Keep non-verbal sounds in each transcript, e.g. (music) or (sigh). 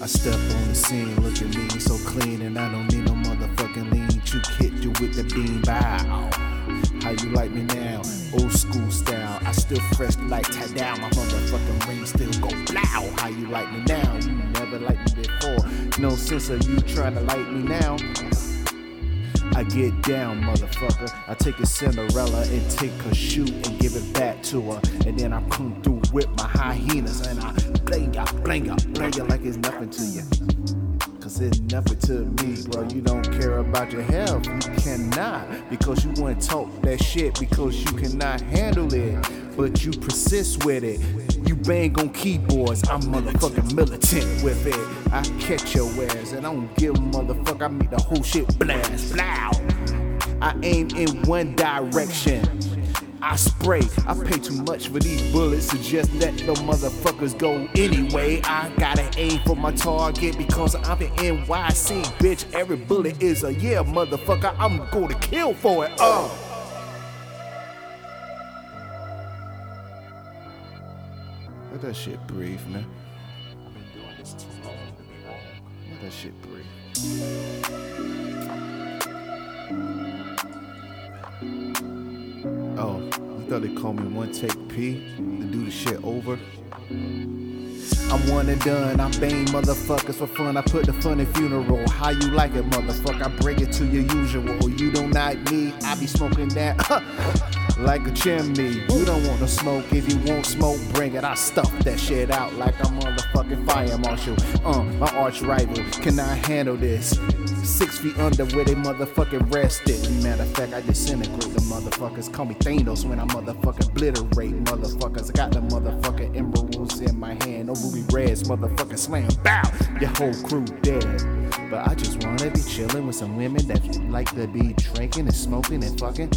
I step on the scene, look at me so clean, and I don't need no motherfucking lean to hit you with the beam bow. How you like me now? Old school style. I still fresh like tie down. My motherfucking ring still go blow. How you like me now? You never liked me before. No sense of you trying to like me now. I get down, motherfucker. I take a Cinderella and take her shoe and give it back to her. And then I come through with my hyenas and I bling ya, bling ya, bling ya like it's nothing to you. Cause it's nothing to me, bro. You don't care about your health. You cannot. Because you want to talk that shit because you cannot handle it. But you persist with it. You bang on keyboards. I'm motherfucking militant with it. I catch your ass and I don't give a motherfucker. I make the whole shit blast. Blow. I aim in one direction. I spray. I pay too much for these bullets to just let the motherfuckers go anyway. I gotta aim for my target because I'm in NYC, bitch. Every bullet is a yeah, motherfucker. I'm gonna kill for it. Uh. Let that shit breathe, man. Let that shit breathe. Thought they called me one take P to do the shit over? I'm one and done. I bang motherfuckers for fun. I put the fun in funeral. How you like it, motherfucker? I bring it to your usual. You don't like me. I be smoking that (laughs) like a chimney. You don't want to smoke. If you want smoke, bring it. I stuff that shit out like a motherfucking fire marshal. Uh, my arch rival cannot handle this. Six feet under where they motherfucking rested. Matter of fact, I disintegrate the motherfuckers. Call me Thanos when I motherfucking obliterate motherfuckers. I got the motherfucking emeralds in my hand. No ruby reds, motherfucking slam. Bow! Your whole crew dead. But I just wanna be chilling with some women that like to be drinking and smoking and fucking.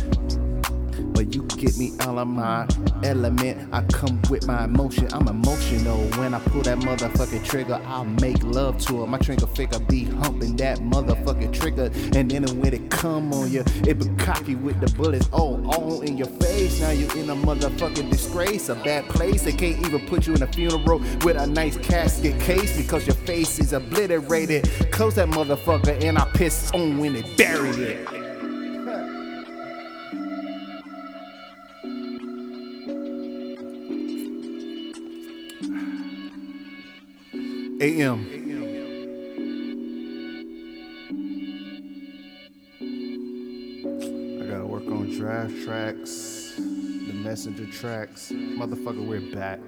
But you get me out of my element. I come with my emotion. I'm emotional. When I pull that motherfucking trigger, I'll make love to her. My trigger figure be humping that motherfucking trigger. And then when it come on you, it be cocky with the bullets all, all in your face. Now you in a motherfucking disgrace, a bad place. They can't even put you in a funeral with a nice casket case because your face is obliterated. Close that motherfucker and I piss on when they bury it. AM. I gotta work on draft tracks, the messenger tracks. Motherfucker, we're back.